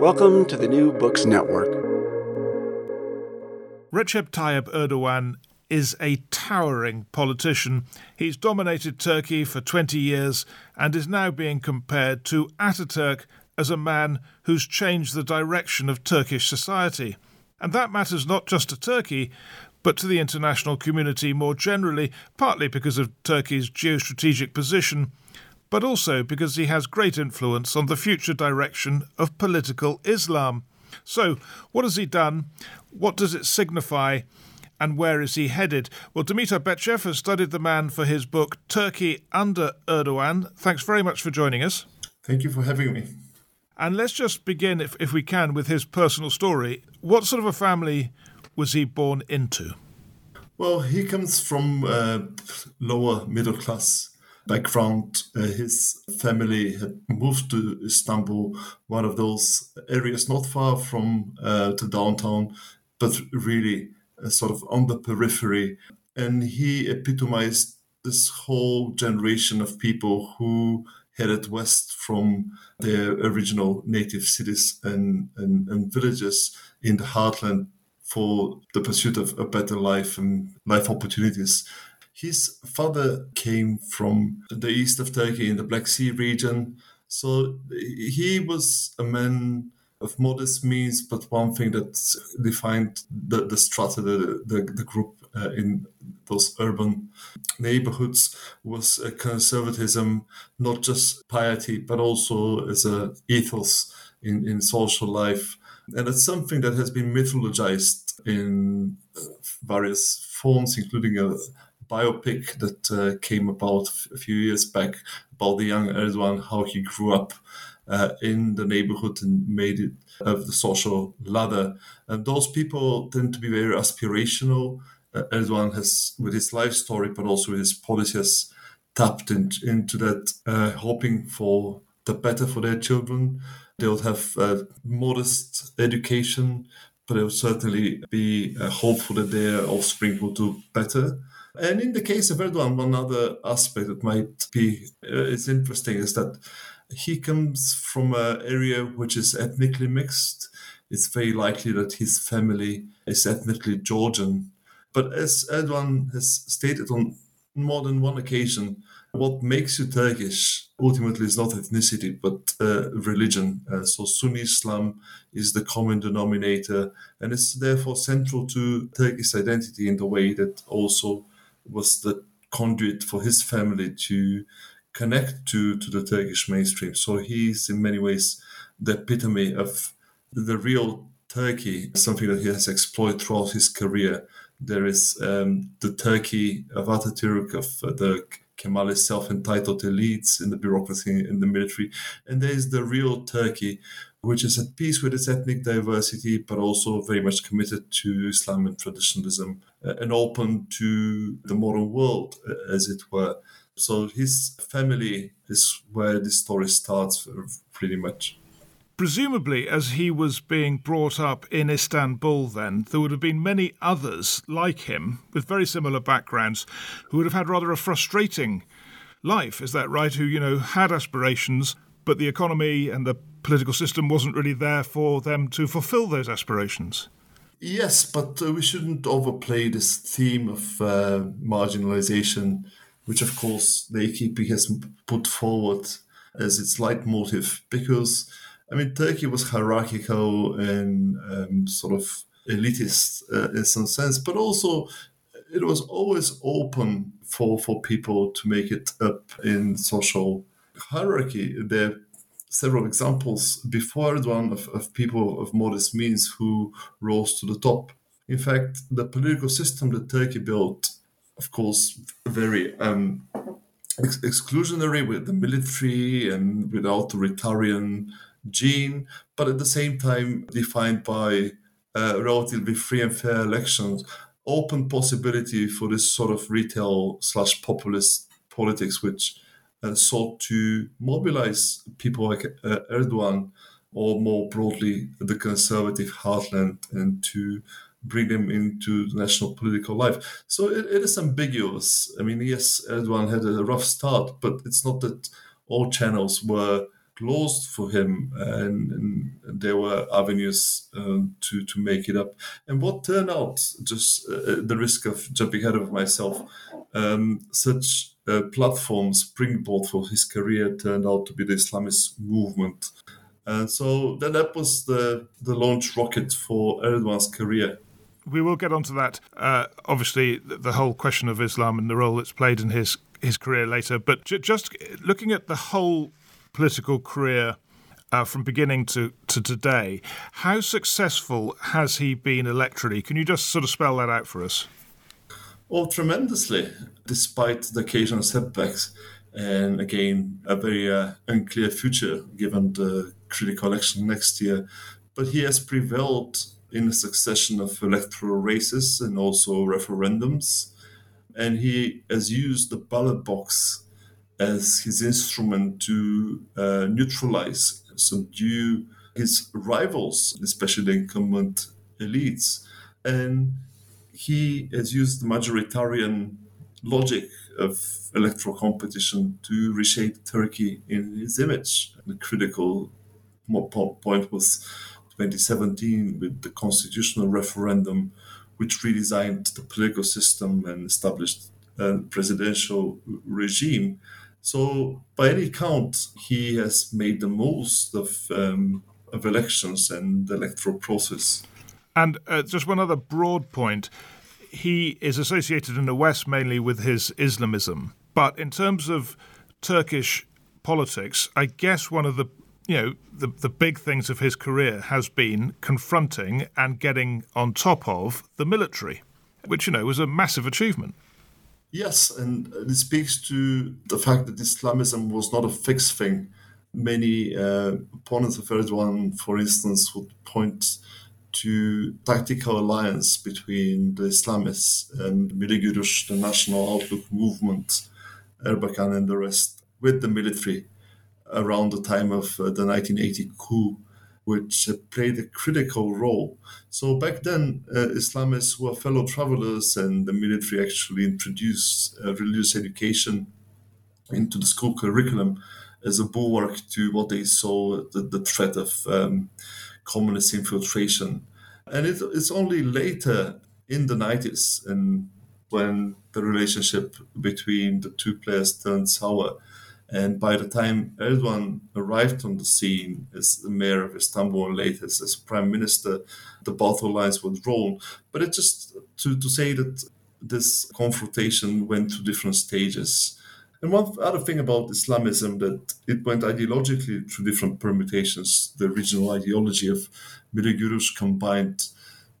Welcome to the New Books Network. Recep Tayyip Erdogan is a towering politician. He's dominated Turkey for 20 years and is now being compared to Ataturk as a man who's changed the direction of Turkish society. And that matters not just to Turkey, but to the international community more generally, partly because of Turkey's geostrategic position, but also because he has great influence on the future direction of political Islam. So, what has he done? What does it signify? And where is he headed? Well, Dimitar Bechev has studied the man for his book Turkey Under Erdogan. Thanks very much for joining us. Thank you for having me. And let's just begin, if, if we can, with his personal story. What sort of a family was he born into? Well, he comes from a lower middle class background. Uh, his family had moved to Istanbul, one of those areas not far from uh, the downtown, but really uh, sort of on the periphery. And he epitomized this whole generation of people who headed west from their original native cities and, and, and villages in the heartland for the pursuit of a better life and life opportunities. His father came from the east of Turkey in the Black Sea region. So he was a man of modest means, but one thing that defined the, the strata, the, the, the group uh, in those urban neighborhoods was a conservatism, not just piety, but also as a ethos in, in social life. And it's something that has been mythologized in various forms, including a biopic that uh, came about a few years back about the young Erdogan, how he grew up uh, in the neighborhood and made it of the social ladder. And those people tend to be very aspirational uh, Erdogan has, with his life story, but also his policies, tapped in, into that, uh, hoping for the better for their children. They'll have uh, modest education, but they'll certainly be uh, hopeful that their offspring will do better. And in the case of Erdogan, one other aspect that might be uh, is interesting is that he comes from an area which is ethnically mixed. It's very likely that his family is ethnically Georgian but as Erdogan has stated on more than one occasion, what makes you Turkish ultimately is not ethnicity but uh, religion. Uh, so Sunni Islam is the common denominator, and it's therefore central to Turkish identity in the way that also was the conduit for his family to connect to, to the Turkish mainstream. So he's in many ways the epitome of the real Turkey, something that he has explored throughout his career. There is um, the Turkey of Ataturk, of uh, the Kemalist self-entitled elites in the bureaucracy in the military, and there is the real Turkey, which is at peace with its ethnic diversity, but also very much committed to Islam and traditionalism, and open to the modern world, uh, as it were. So his family is where the story starts, uh, pretty much. Presumably, as he was being brought up in Istanbul, then, there would have been many others like him with very similar backgrounds who would have had rather a frustrating life. Is that right? Who, you know, had aspirations, but the economy and the political system wasn't really there for them to fulfill those aspirations. Yes, but uh, we shouldn't overplay this theme of uh, marginalization, which, of course, the AKP has put forward as its leitmotif, because I mean, Turkey was hierarchical and um, sort of elitist uh, in some sense, but also it was always open for for people to make it up in social hierarchy. There are several examples before Erdogan of, of people of modest means who rose to the top. In fact, the political system that Turkey built, of course, very um, ex- exclusionary with the military and with authoritarian gene, but at the same time defined by uh, relatively free and fair elections, open possibility for this sort of retail slash populist politics, which sought to mobilize people like uh, Erdogan or more broadly the conservative heartland and to bring them into national political life. So it, it is ambiguous. I mean, yes, Erdogan had a rough start, but it's not that all channels were closed for him and, and there were avenues um, to, to make it up. And what turned out, just uh, the risk of jumping ahead of myself, um, such platform springboard for his career turned out to be the Islamist movement. And so that, that was the, the launch rocket for Erdogan's career we will get onto that. Uh, obviously, the whole question of Islam and the role it's played in his his career later. But j- just looking at the whole political career uh, from beginning to, to today, how successful has he been electorally? Can you just sort of spell that out for us? Well, tremendously, despite the occasional setbacks. And again, a very uh, unclear future given the critical election next year. But he has prevailed in a succession of electoral races and also referendums. And he has used the ballot box as his instrument to uh, neutralize, subdue his rivals, especially the incumbent elites. And he has used the majoritarian logic of electoral competition to reshape Turkey in his image. The critical point was 2017 with the constitutional referendum, which redesigned the political system and established a presidential regime. So, by any count, he has made the most of um, of elections and the electoral process. And uh, just one other broad point: he is associated in the West mainly with his Islamism, but in terms of Turkish politics, I guess one of the you know, the, the big things of his career has been confronting and getting on top of the military, which, you know, was a massive achievement. Yes, and it speaks to the fact that Islamism was not a fixed thing. Many uh, opponents of Erdogan, for instance, would point to tactical alliance between the Islamists and Milli Görüş, the National Outlook movement, Erbakan and the rest, with the military around the time of uh, the 1980 coup, which played a critical role. So back then, uh, Islamists were fellow travelers, and the military actually introduced uh, religious education into the school curriculum as a bulwark to what they saw the, the threat of um, communist infiltration. And it, it's only later in the 90s and when the relationship between the two players turned sour and by the time Erdogan arrived on the scene as the mayor of Istanbul and later as prime minister, the battle lines were drawn. But it's just to, to say that this confrontation went through different stages. And one other thing about Islamism that it went ideologically through different permutations. The original ideology of Milli Görüş combined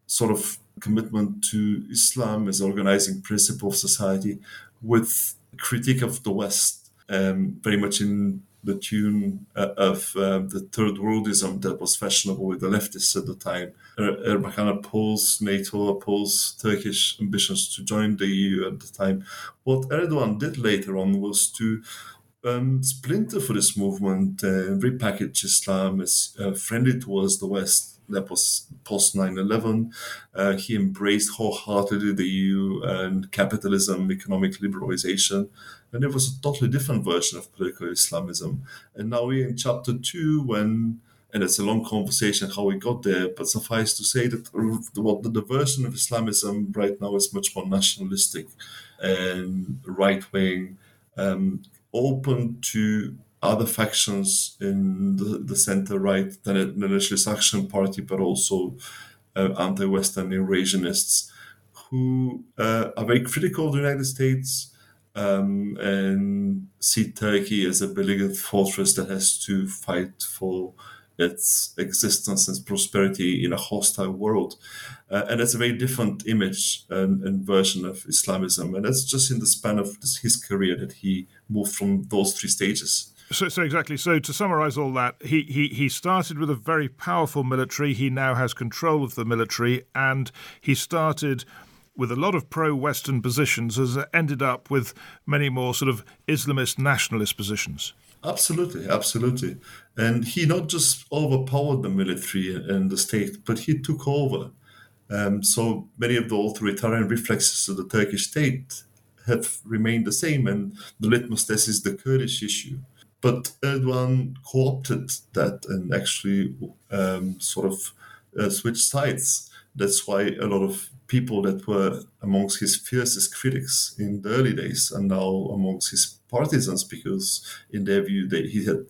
sort of commitment to Islam as organizing principle of society with critique of the West um, very much in the tune uh, of um, the third worldism that was fashionable with the leftists at the time. Er, Erbakan opposed NATO, opposed Turkish ambitions to join the EU at the time. What Erdogan did later on was to um, splinter for this movement and repackage Islam as uh, friendly towards the West. That was post 9 11. Uh, he embraced wholeheartedly the EU and capitalism, economic liberalization. And it was a totally different version of political Islamism. And now we're in chapter two when and it's a long conversation how we got there, but suffice to say that what the, the version of Islamism right now is much more nationalistic and right wing, um, open to other factions in the, the center right than the Nationalist Action Party, but also uh, anti Western Eurasianists who uh, are very critical of the United States um, and see Turkey as a beleaguered fortress that has to fight for its existence and prosperity in a hostile world. Uh, and that's a very different image and, and, version of Islamism. And that's just in the span of his career that he moved from those three stages. So, so exactly. So to summarise all that, he, he he started with a very powerful military. He now has control of the military, and he started with a lot of pro-Western positions, has ended up with many more sort of Islamist nationalist positions. Absolutely, absolutely. And he not just overpowered the military and the state, but he took over. Um, so many of the authoritarian reflexes of the Turkish state have remained the same, and the litmus test is the Kurdish issue. But Erdogan co opted that and actually um, sort of uh, switched sides. That's why a lot of people that were amongst his fiercest critics in the early days are now amongst his partisans because, in their view, they, he had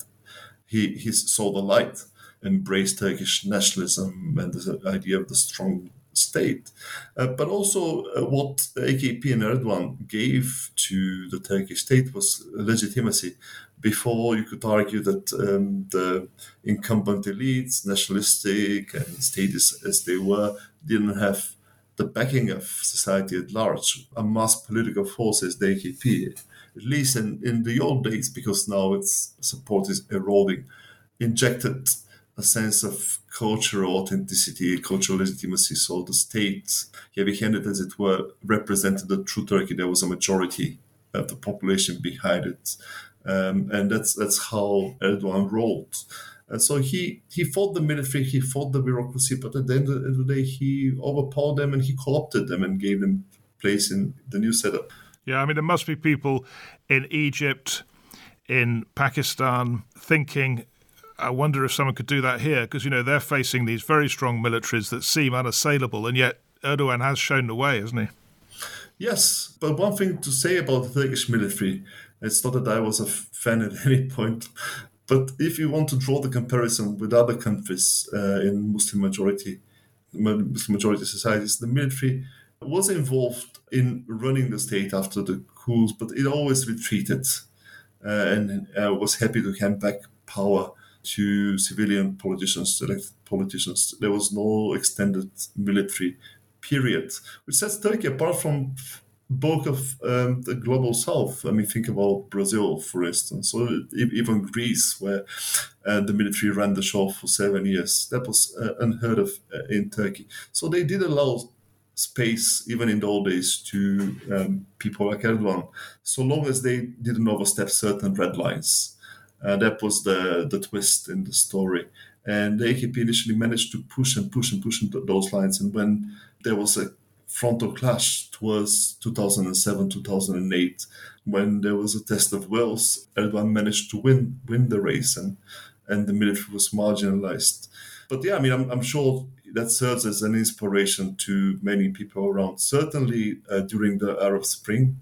he, he saw the light, embraced Turkish nationalism and the idea of the strong state. Uh, but also, uh, what AKP and Erdogan gave to the Turkish state was legitimacy. Before, you could argue that um, the incumbent elites, nationalistic and statist as they were, didn't have the backing of society at large, a mass political force as the AKP, at least in, in the old days, because now its support is eroding, injected a sense of cultural authenticity, cultural legitimacy. So the state, heavy-handed as it were, represented the true Turkey. There was a majority of the population behind it, um, and that's that's how Erdogan rolled. And so he he fought the military, he fought the bureaucracy, but at the end of the day, he overpowered them and he co-opted them and gave them place in the new setup. Yeah, I mean, there must be people in Egypt, in Pakistan, thinking I wonder if someone could do that here because you know they're facing these very strong militaries that seem unassailable, and yet Erdogan has shown the way, hasn't he? Yes, but one thing to say about the Turkish military, it's not that I was a fan at any point, but if you want to draw the comparison with other countries uh, in Muslim majority Muslim majority societies, the military was involved in running the state after the coups, but it always retreated uh, and uh, was happy to hand back power to civilian politicians, elected politicians. There was no extended military period, which sets Turkey apart from bulk of um, the global south. I mean, think about Brazil, for instance, or even Greece, where uh, the military ran the show for seven years. That was uh, unheard of uh, in Turkey. So they did allow space, even in the old days, to um, people like Erdogan, so long as they didn't overstep certain red lines. Uh, that was the the twist in the story. And the AKP initially managed to push and push and push those lines. And when there was a frontal clash towards 2007, 2008, when there was a test of wills, Erdogan managed to win win the race, and and the military was marginalized. But yeah, I mean, I'm, I'm sure that serves as an inspiration to many people around. Certainly uh, during the Arab Spring,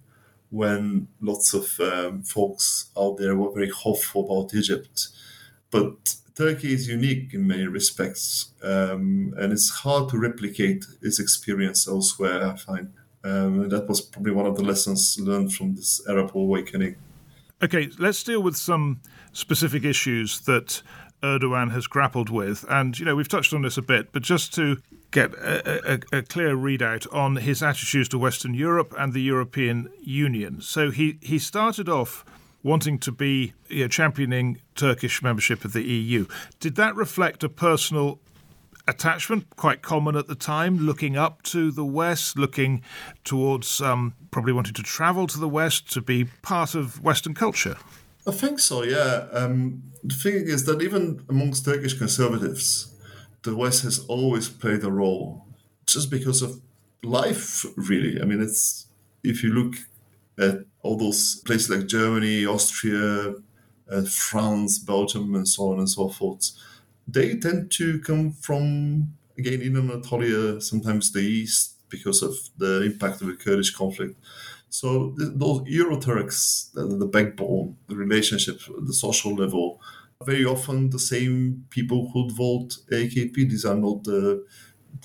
when lots of um, folks out there were very hopeful about Egypt. But Turkey is unique in many respects, um, and it's hard to replicate its experience elsewhere, I find. Um, that was probably one of the lessons learned from this Arab awakening. Okay, let's deal with some specific issues that Erdogan has grappled with. And, you know, we've touched on this a bit, but just to get a, a, a, clear readout on his attitudes to Western Europe and the European Union. So he, he started off wanting to be you know, championing Turkish membership of the EU. Did that reflect a personal attachment, quite common at the time, looking up to the West, looking towards um, probably wanting to travel to the West to be part of Western culture? I think so, yeah. Um, the thing is that even amongst Turkish conservatives, the West has always played a role just because of life, really. I mean, it's if you look at all those places like Germany, Austria, uh, France, Belgium, and so on and so forth, they tend to come from, again, in Anatolia, sometimes the East, because of the impact of the Kurdish conflict. So those Euro Turks, the, the backbone, the relationship, the social level, very often the same people who'd vote AKP. These are not the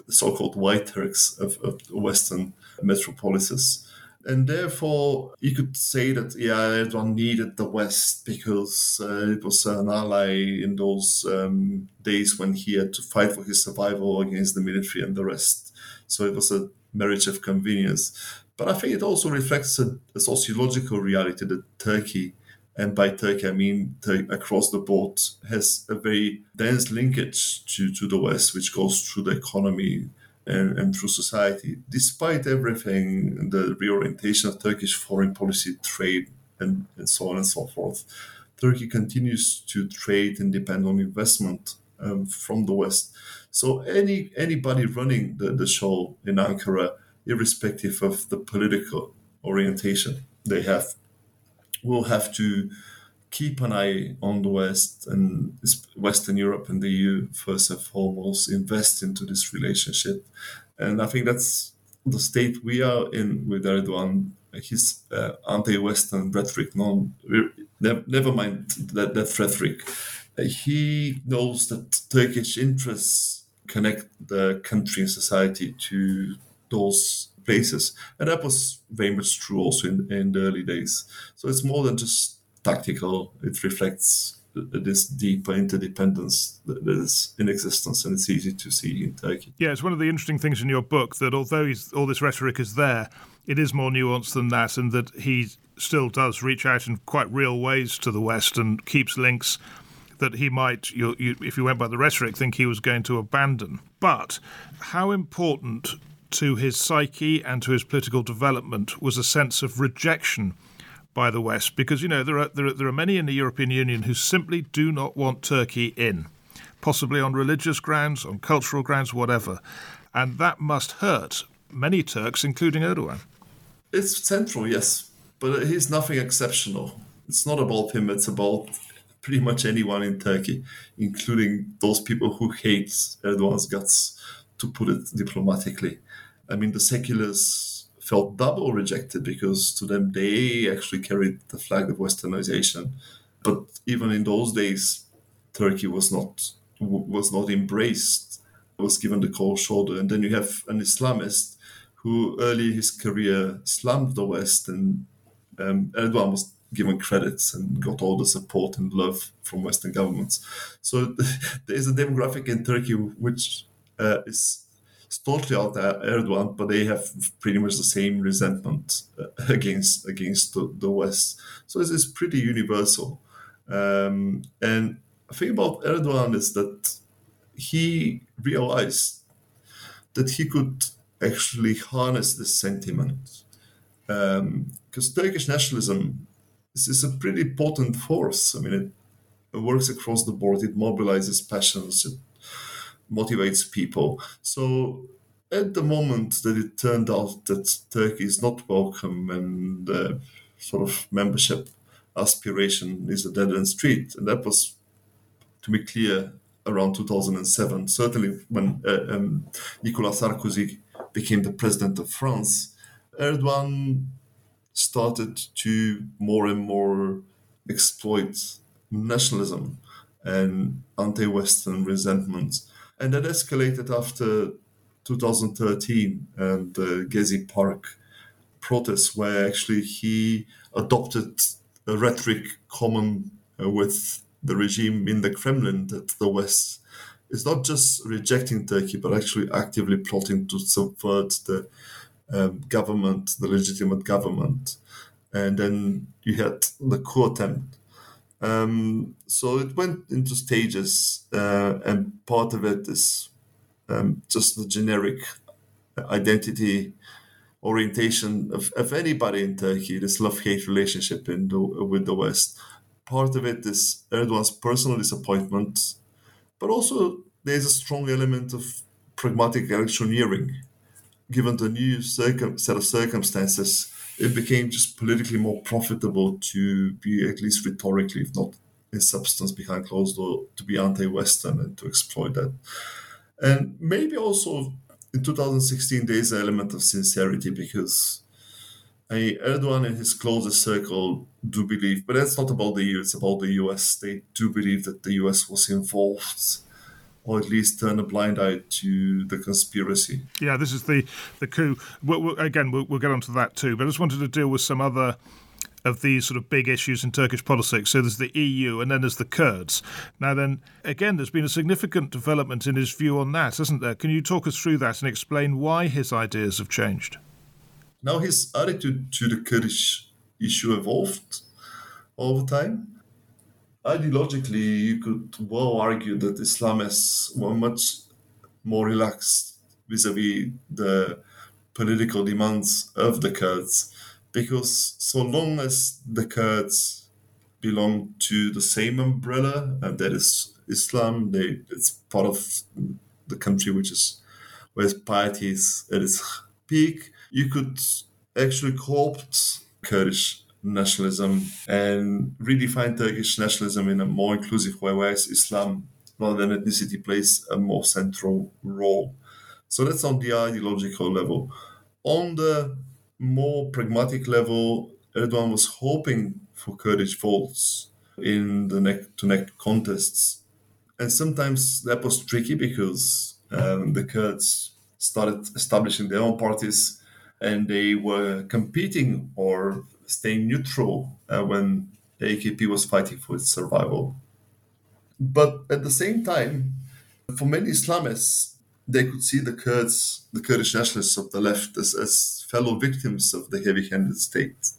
so-called white Turks of, of Western metropolises. And therefore, you could say that, yeah, Erdogan needed the West because uh, it was an ally in those um, days when he had to fight for his survival against the military and the rest. So it was a marriage of convenience. But I think it also reflects a, a sociological reality that Turkey and by Turkey I mean Turkey across the board, has a very dense linkage to, to the West, which goes through the economy and, and through society. Despite everything, the reorientation of Turkish foreign policy, trade, and, and so on and so forth, Turkey continues to trade and depend on investment um, from the West. So any anybody running the, the show in Ankara, irrespective of the political orientation they have, will have to keep an eye on the West and Western Europe and the EU first and foremost, invest into this relationship. And I think that's the state we are in with Erdogan. His uh, anti-Western rhetoric, non, never mind that, that rhetoric. he knows that Turkish interests connect the country and society to those places. And that was very much true also in, in the early days. So it's more than just tactical, it reflects this deeper interdependence that is in existence, and it's easy to see in Turkey. Yeah, it's one of the interesting things in your book that although all this rhetoric is there, it is more nuanced than that, and that he still does reach out in quite real ways to the West and keeps links that he might, you, you, if you went by the rhetoric, think he was going to abandon. But how important to his psyche and to his political development was a sense of rejection by the West, because you know there are, there are there are many in the European Union who simply do not want Turkey in, possibly on religious grounds, on cultural grounds, whatever, and that must hurt many Turks, including Erdogan. It's central, yes, but he's nothing exceptional. It's not about him. It's about pretty much anyone in Turkey, including those people who hate Erdogan's guts, to put it diplomatically. I mean, the seculars felt double rejected because to them they actually carried the flag of westernization. But even in those days, Turkey was not was not embraced, was given the cold shoulder. And then you have an Islamist who early in his career slammed the West, and um, Erdogan was given credits and got all the support and love from Western governments. So there is a demographic in Turkey which uh, is it's totally out there Erdogan, but they have pretty much the same resentment uh, against against the, the West. So it's, pretty universal. Um, and the thing about Erdogan is that he realized that he could actually harness this sentiment because um, Turkish nationalism is, is, a pretty potent force. I mean, it, it works across the board. It mobilizes passions. It motivates people. So at the moment that it turned out that Turkey is not welcome and uh, sort of membership aspiration is a dead end street, and that was to be clear around 2007. Certainly when uh, um, Nicolas Sarkozy became the president of France, Erdogan started to more and more exploit nationalism and anti-Western resentment and that escalated after 2013 and the Gezi Park protests, where actually he adopted a rhetoric common uh, with the regime in the Kremlin that the West is not just rejecting Turkey, but actually actively plotting to subvert the um, government, the legitimate government. And then you had the coup attempt um, so it went into stages, uh, and part of it is um, just the generic identity orientation of, of anybody in Turkey, this love hate relationship in the, with the West. Part of it is Erdogan's personal disappointment, but also there's a strong element of pragmatic electioneering. Given the new circum- set of circumstances, it became just politically more profitable to be at least rhetorically, if not in substance, behind closed door, to be anti-Western and to exploit that. And maybe also in 2016 there is an element of sincerity because I, Erdogan and his closest circle do believe, but that's not about the EU, it's about the US. They do believe that the US was involved or at least turn a blind eye to the conspiracy. Yeah, this is the the coup. We'll, we'll, again, we'll, we'll get onto that too. But I just wanted to deal with some other of these sort of big issues in Turkish politics. So there's the EU and then there's the Kurds. Now, then, again, there's been a significant development in his view on that, hasn't there? Can you talk us through that and explain why his ideas have changed? Now, his attitude to the Kurdish issue evolved. over time. Ideologically, you could well argue that Islamists were much more relaxed vis-a-vis the political demands of the Kurds, because so long as the Kurds belong to the same umbrella, and that is Islam, they, it's part of the country which is where piety is at its peak. You could actually co-opt Kurdish nationalism and redefine Turkish nationalism in a more inclusive way, whereas Islam, rather than ethnicity, plays a more central role. So that's on the ideological level. On the more pragmatic level, Erdogan was hoping for Kurdish votes in the neck to neck contests. And sometimes that was tricky because um, the Kurds started establishing their own parties and they were competing or staying neutral uh, when AKP was fighting for its survival. But at the same time, for many Islamists, they could see the Kurds, the Kurdish nationalists of the left, as, as fellow victims of the heavy-handed state.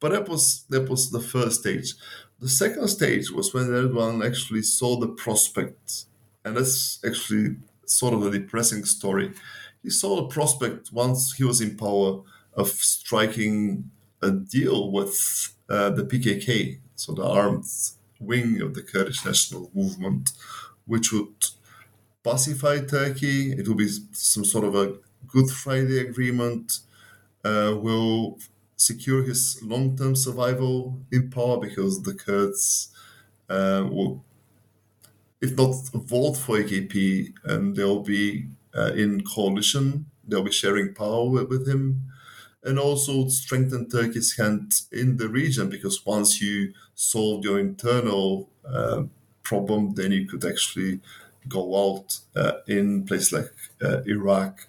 But that was that was the first stage. The second stage was when Erdogan actually saw the prospect, and that's actually sort of a depressing story. He saw the prospect once he was in power of striking a deal with uh, the PKK, so the armed wing of the Kurdish national movement, which would pacify Turkey. It will be some sort of a Good Friday agreement. Uh, will secure his long-term survival in power because the Kurds uh, will, if not vote for AKP, and they'll be uh, in coalition. They'll be sharing power with, him and also strengthen Turkey's hand in the region because once you solve your internal uh, problem, then you could actually go out uh, in places like uh, Iraq,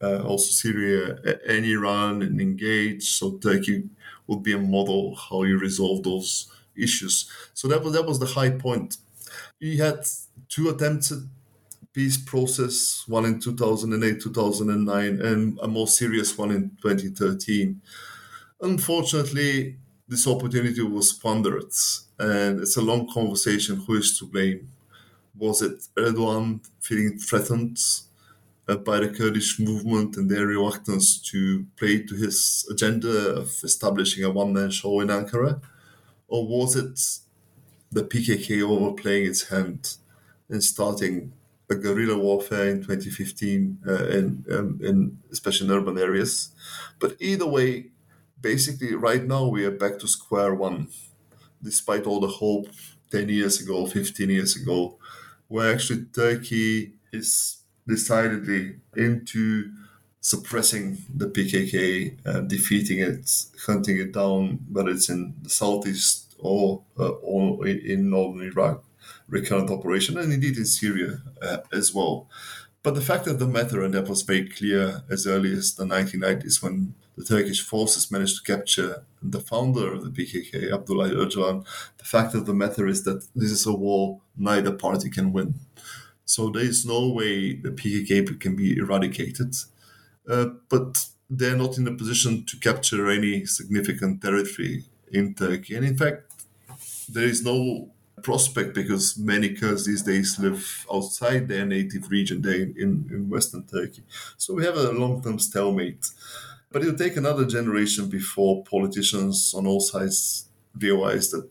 uh, also Syria, and Iran, and engage. So Turkey would be a model how you resolve those issues. So that was that was the high point. You had two attempts at peace process, one in 2008, 2009, and a more serious one in 2013. Unfortunately, this opportunity was squandered, and it's a long conversation who is to blame. Was it Erdogan feeling threatened uh, by the Kurdish movement and their reluctance to play to his agenda of establishing a one man show in Ankara? Or was it the PKK overplaying its hand and starting a guerrilla warfare in 2015, uh, in, um, in especially in urban areas. But either way, basically, right now we are back to square one, despite all the hope 10 years ago, 15 years ago, where actually Turkey is decidedly into suppressing the PKK, uh, defeating it, hunting it down, whether it's in the southeast or, uh, or in northern Iraq recurrent operation, and indeed in Syria uh, as well. But the fact of the matter, and that was very clear as early as the 1990s when the Turkish forces managed to capture the founder of the PKK, Abdullah Öcalan, the fact of the matter is that this is a war neither party can win. So there is no way the PKK can be eradicated. Uh, but they're not in a position to capture any significant territory in Turkey. And in fact, there is no prospect because many Kurds these days live outside their native region, they in, in Western Turkey. So we have a long term stalemate. But it'll take another generation before politicians on all sides realize that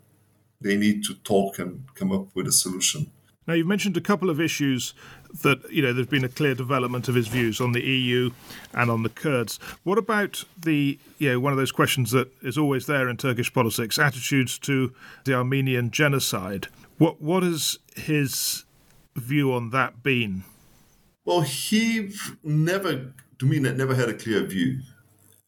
they need to talk and come up with a solution. Now, you've mentioned a couple of issues that, you know, there's been a clear development of his views on the EU and on the Kurds. What about the, you know, one of those questions that is always there in Turkish politics, attitudes to the Armenian genocide? What What has his view on that been? Well, he never, to me, never had a clear view.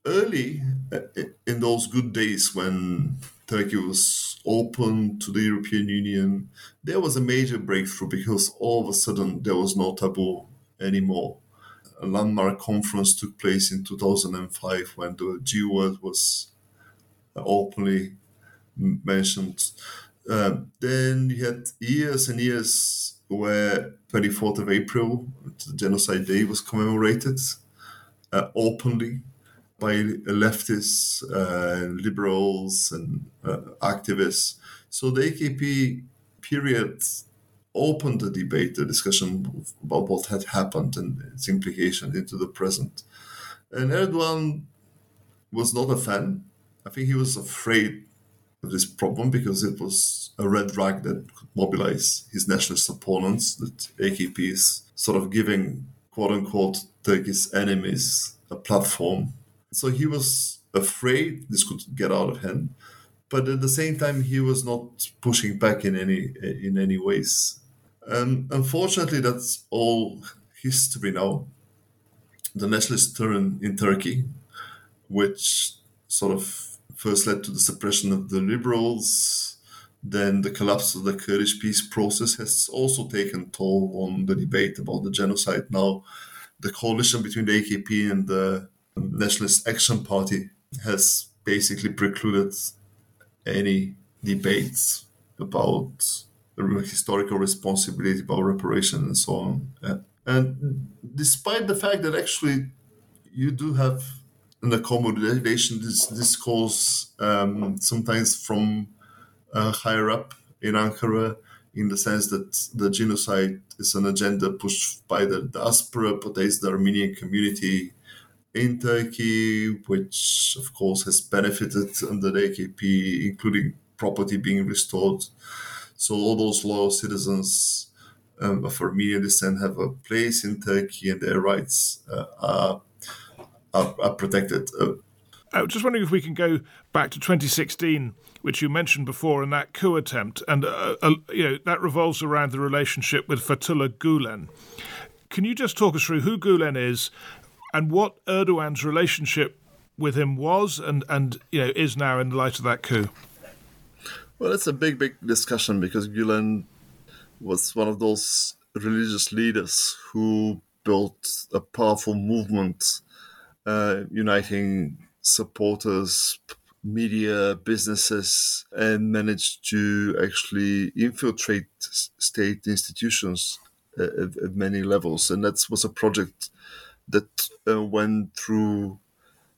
Early uh, in those good days when Turkey was open to the European Union, there was a major breakthrough because all of a sudden there was no taboo anymore. A landmark conference took place in 2005 when the G word was openly mentioned. Uh, then you had years and years where 24th of April, the Genocide Day, was commemorated uh, openly by leftists, uh, liberals, and uh, activists. So the AKP period opened the debate, the discussion about what had happened and its implications into the present. And Erdogan was not a fan. I think he was afraid of this problem because it was a red rag that could mobilize his nationalist opponents, that AKP is sort of giving quote unquote Turkey's enemies a platform. So he was afraid this could get out of hand. But at the same time, he was not pushing back in any in any ways. And unfortunately, that's all history now. The nationalist turn in Turkey, which sort of first led to the suppression of the liberals, then the collapse of the Kurdish peace process has also taken toll on the debate about the genocide. Now, the coalition between the AKP and the Nationalist Action Party has basically precluded any debates about historical responsibility, about reparation, and so on. And despite the fact that actually you do have an accommodation this discourse um, sometimes from uh, higher up in Ankara, in the sense that the genocide is an agenda pushed by the diaspora, but there is the Armenian community in Turkey, which of course has benefited under the AKP, including property being restored. So all those loyal citizens um, of Armenian descent have a place in Turkey, and their rights uh, are, are, are protected. Uh, I was just wondering if we can go back to 2016, which you mentioned before, and that coup attempt, and uh, uh, you know that revolves around the relationship with Fethullah Gulen. Can you just talk us through who Gulen is, and what Erdogan's relationship with him was, and and you know is now in the light of that coup? Well, it's a big, big discussion because Gulen was one of those religious leaders who built a powerful movement uh, uniting supporters, media, businesses, and managed to actually infiltrate state institutions at, at many levels. And that was a project that uh, went through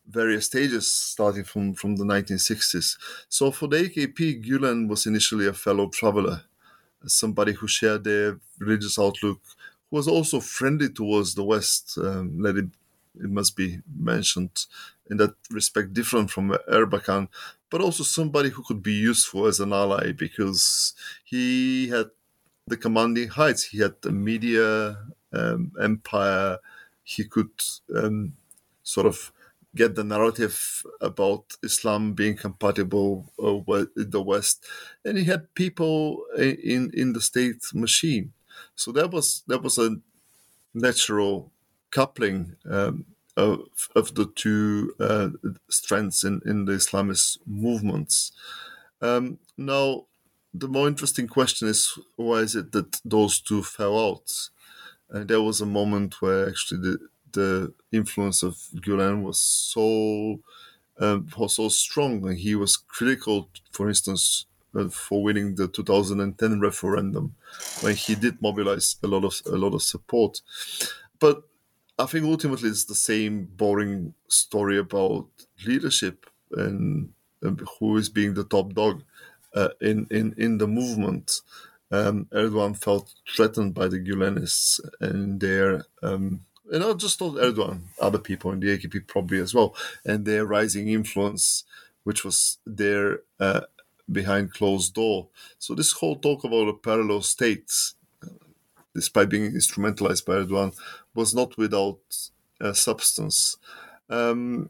various stages starting from, from the 1960s. So for the AKP, Gulen was initially a fellow traveler, somebody who shared their religious outlook, who was also friendly towards the West, um, let it, it must be mentioned in that respect, different from Erbakan, but also somebody who could be useful as an ally because he had the commanding heights, he had the media um, empire, he could um, sort of get the narrative about Islam being compatible uh, with the West, and he had people in in the state machine. So that was that was a natural coupling um, of, of the two uh, strengths in, in the Islamist movements. Um, now, the more interesting question is why is it that those two fell out? And there was a moment where actually the the influence of Gulen was so um, was so strong, and he was critical, for instance, uh, for winning the 2010 referendum, when he did mobilize a lot of a lot of support. But I think ultimately it's the same boring story about leadership and, and who is being the top dog uh, in, in in the movement. Um, Erdogan felt threatened by the Gulenists and their um, and not just not Erdogan, other people in the AKP probably as well, and their rising influence, which was there uh, behind closed door. So this whole talk about a parallel state, despite being instrumentalized by Erdogan, was not without uh, substance. Um,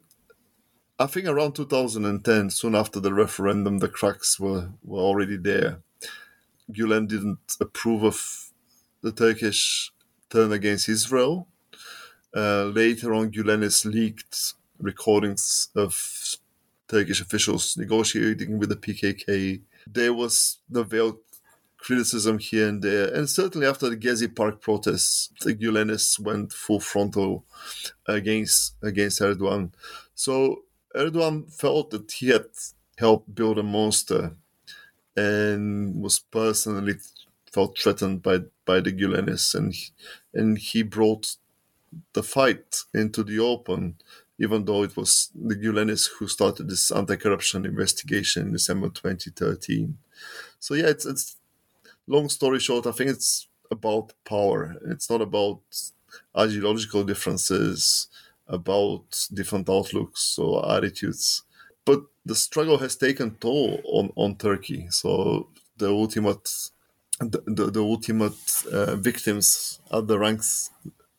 I think around 2010, soon after the referendum, the cracks were, were already there. Gulen didn't approve of the Turkish turn against Israel uh, later on, Gulenis leaked recordings of Turkish officials negotiating with the PKK. There was the veiled criticism here and there, and certainly after the Gezi Park protests, the Gulenists went full frontal against against Erdogan. So Erdogan felt that he had helped build a monster, and was personally felt threatened by by the Gulenists, and and he brought the fight into the open. even though it was the Gülenists who started this anti-corruption investigation in December 2013. So yeah, it's it's long story short. I think it's about power. It's not about ideological differences, about different outlooks or attitudes. But the struggle has taken toll on, on Turkey. So the ultimate the, the, the ultimate uh, victims are the ranks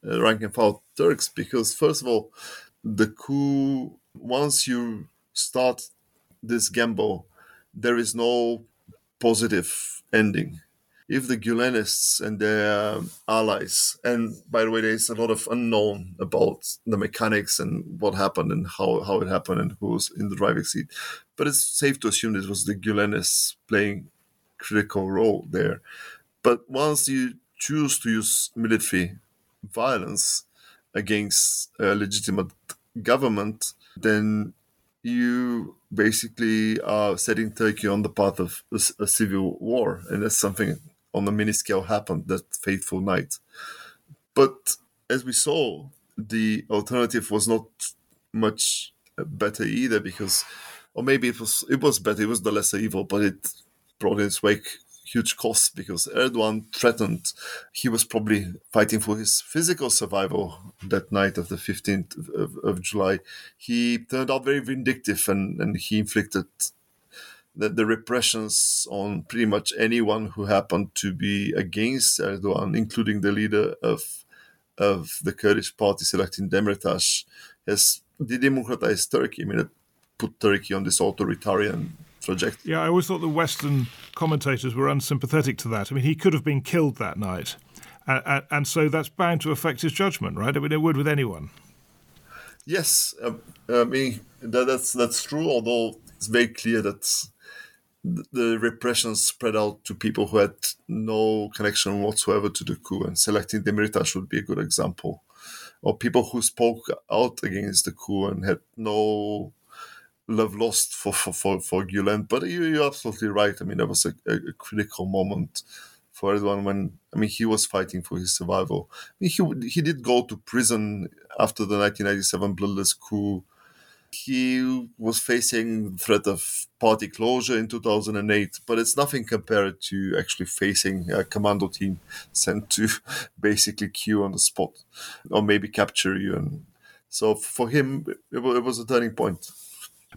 uh, rank and file Turks because first of all the coup once you start this gamble there is no positive ending if the Gülenists and their um, allies, and by the way, there's a lot of unknown about the mechanics and what happened and how, how it happened and who was in the driving seat, but it's safe to assume this was the Gülenists playing critical role there. But once you choose to use military violence against a legitimate government, then you basically are setting Turkey on the path of a civil war, and that's something on a mini scale happened that fateful night. But as we saw, the alternative was not much better either because, or maybe it was it was better. It was the lesser evil, but it brought in its wake huge costs because Erdogan threatened he was probably fighting for his physical survival that night of the 15th of, of July. He turned out very vindictive and, and he inflicted the, the repressions on pretty much anyone who happened to be against Erdogan, including the leader of of the Kurdish party, Selahattin Demirtas, has democratized Turkey. I mean, it put Turkey on this authoritarian trajectory. Yeah, I always thought the Western commentators were unsympathetic to that. I mean, he could have been killed that night. Uh, and so that's bound to affect his judgment, right? I mean, it would with anyone. Yes, uh, I mean that, that's that's true. Although it's very clear that the repression spread out to people who had no connection whatsoever to the coup, and Selahattin Demirtas would be a good example, or people who spoke out against the coup and had no love lost for for for, for Gulen. But you, are absolutely right. I mean, that was a, a, critical moment for everyone when I mean he was fighting for his survival. I mean, he he did go to prison after the 1997 bloodless coup he was facing threat of party closure in 2008, but it's nothing compared to actually facing a commando team sent to basically queue on the spot or maybe capture you. And so for him, it was a turning point.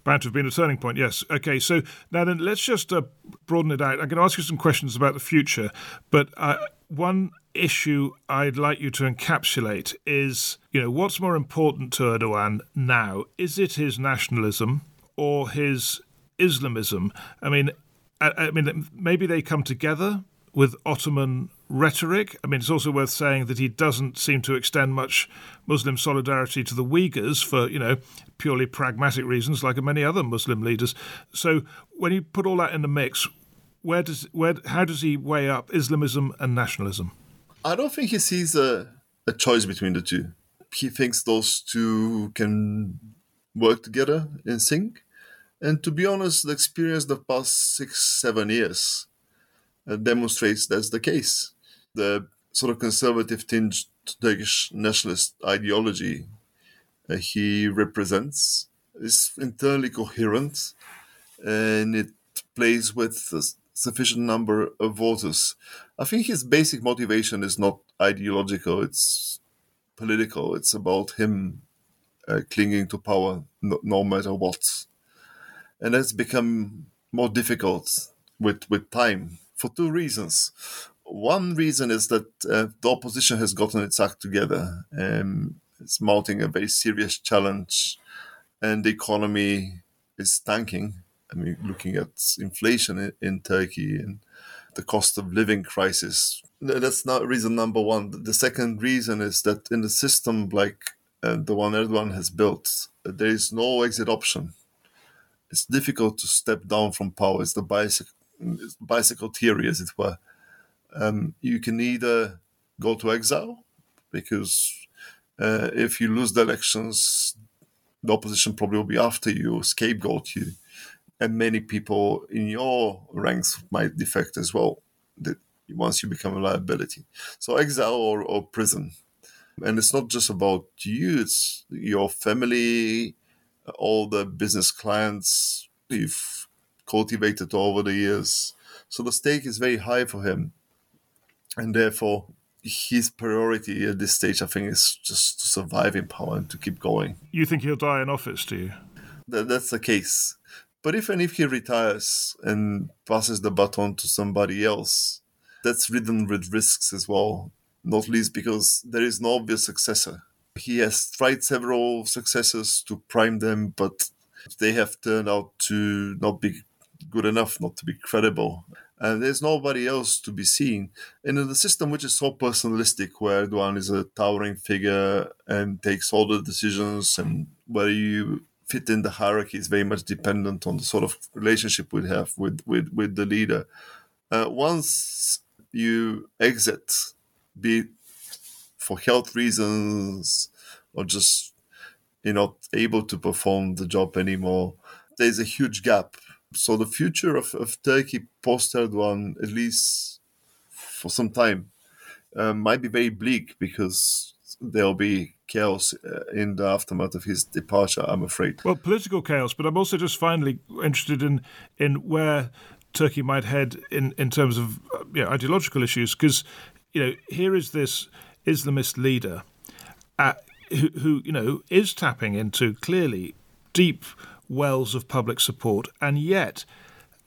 Bound to have been a turning point, yes. Okay, so now then, let's just uh, broaden it out. I'm going to ask you some questions about the future, but uh, one issue I'd like you to encapsulate is, you know, what's more important to Erdogan now? Is it his nationalism or his Islamism? I mean, I, I mean, maybe they come together with Ottoman rhetoric. I mean, it's also worth saying that he doesn't seem to extend much Muslim solidarity to the Uyghurs for, you know, purely pragmatic reasons, like many other Muslim leaders. So when you put all that in the mix, where does where how does he weigh up Islamism and nationalism? I don't think he sees a, a choice between the two. He thinks those two can work together in sync. And to be honest, the experience of the past six, seven years uh, demonstrates that's the case. The sort of conservative tinged Turkish nationalist ideology uh, he represents is internally coherent and it plays with sufficient number of voters. I think his basic motivation is not ideological, it's political. It's about him uh, clinging to power no, no, matter what. And that's become more difficult with, with time for two reasons. One reason is that uh, the opposition has gotten its act together. Um, it's mounting a very serious challenge, and the economy is tanking I mean, looking at inflation in, in Turkey and the cost of living crisis. That's not reason number one. The second reason is that in a system like uh, the one Erdogan has built, there is no exit option. It's difficult to step down from power. It's the bicycle, bicycle theory, as it were. Um, you can either go to exile because uh, if you lose the elections, the opposition probably will be after you, scapegoat you and many people in your ranks might defect as well that once you become a liability so exile or, or prison And it's not just about you, it's your family, all the business clients you've cultivated over the years. So the stake is very high for him. And therefore, his priority at this stage, I think, is just to survive in power and to keep going. You think he'll die in office, do you? That, that's the case. But even if he retires and passes the baton to somebody else, that's ridden with risks as well, not least because there is no obvious successor. He has tried several successors to prime them, but they have turned out to not be good enough, not to be credible. And there's nobody else to be seen. And in the system which is so personalistic, where Erdogan is a towering figure and takes all the decisions, and where you fit in the hierarchy is very much dependent on the sort of relationship we have with, with, with the leader. Uh, once you exit, be it for health reasons or just you're not able to perform the job anymore, there's a huge gap. So the future of, of Turkey post Erdogan, at least for some time, uh, might be very bleak because there'll be chaos uh, in the aftermath of his departure, I'm afraid. Well, political chaos, but I'm also just finally interested in in where Turkey might head in, in terms of uh, you know, ideological issues, because you know here is this Islamist leader uh, who, who you know is tapping into clearly deep wells of public support, and yet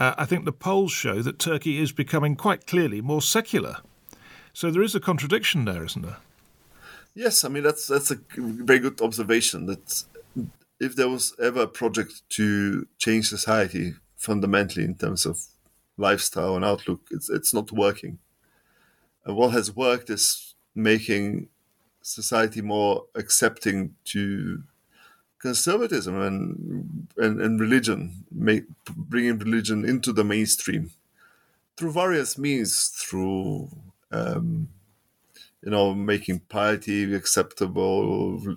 uh, I think the polls show that Turkey is becoming quite clearly more secular. So there is a contradiction there, isn't there? Yes, I mean that's that's a very good observation. That if there was ever a project to change society fundamentally in terms of lifestyle and outlook, it's it's not working. And what has worked is making society more accepting to conservatism and and, and religion, make, bringing religion into the mainstream through various means, through um, you know, making piety acceptable,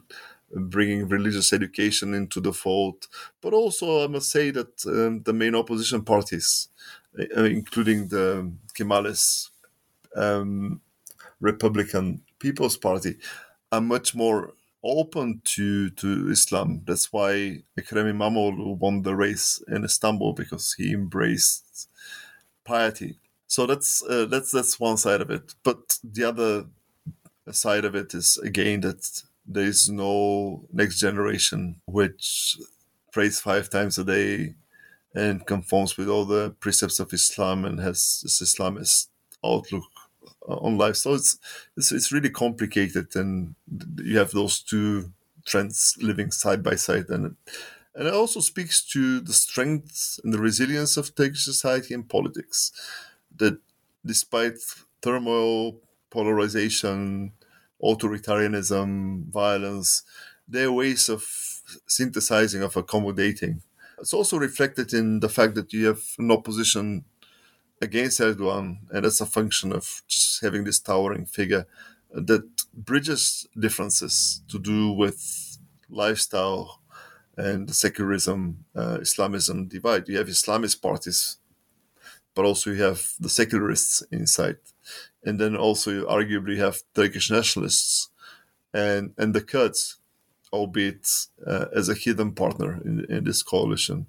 bringing religious education into the fold. But also, I must say that um, the main opposition parties, uh, including the Kemalist um, Republican People's Party, are much more open to to Islam. That's why Ekrem İmamoğlu won the race in Istanbul because he embraced piety. So that's uh, that's that's one side of it. But the other side of it is again that there is no next generation which prays five times a day and conforms with all the precepts of Islam and has this Islamist outlook on life. So it's, it's it's really complicated, and you have those two trends living side by side, and and it also speaks to the strength and the resilience of Turkish society and politics. That despite turmoil, polarization, authoritarianism, violence, there are ways of synthesizing, of accommodating. It's also reflected in the fact that you have an opposition against Erdogan, and that's a function of just having this towering figure that bridges differences to do with lifestyle and the secularism, uh, Islamism divide. You have Islamist parties, but also you have the secularists inside and then also you arguably have Turkish nationalists and and the Kurds, albeit uh, as a hidden partner in, in this coalition.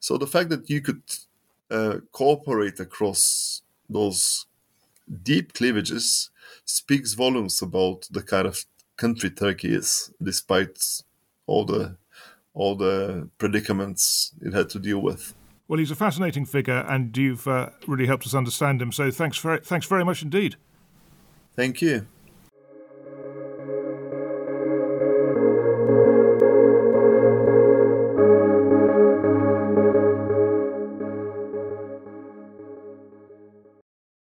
So the fact that you could uh, cooperate across those deep cleavages speaks volumes about the kind of country Turkey is, despite all the all the predicaments it had to deal with. Well, he's a fascinating figure, and you've uh, really helped us understand him. So thanks very, thanks very much indeed. Thank you.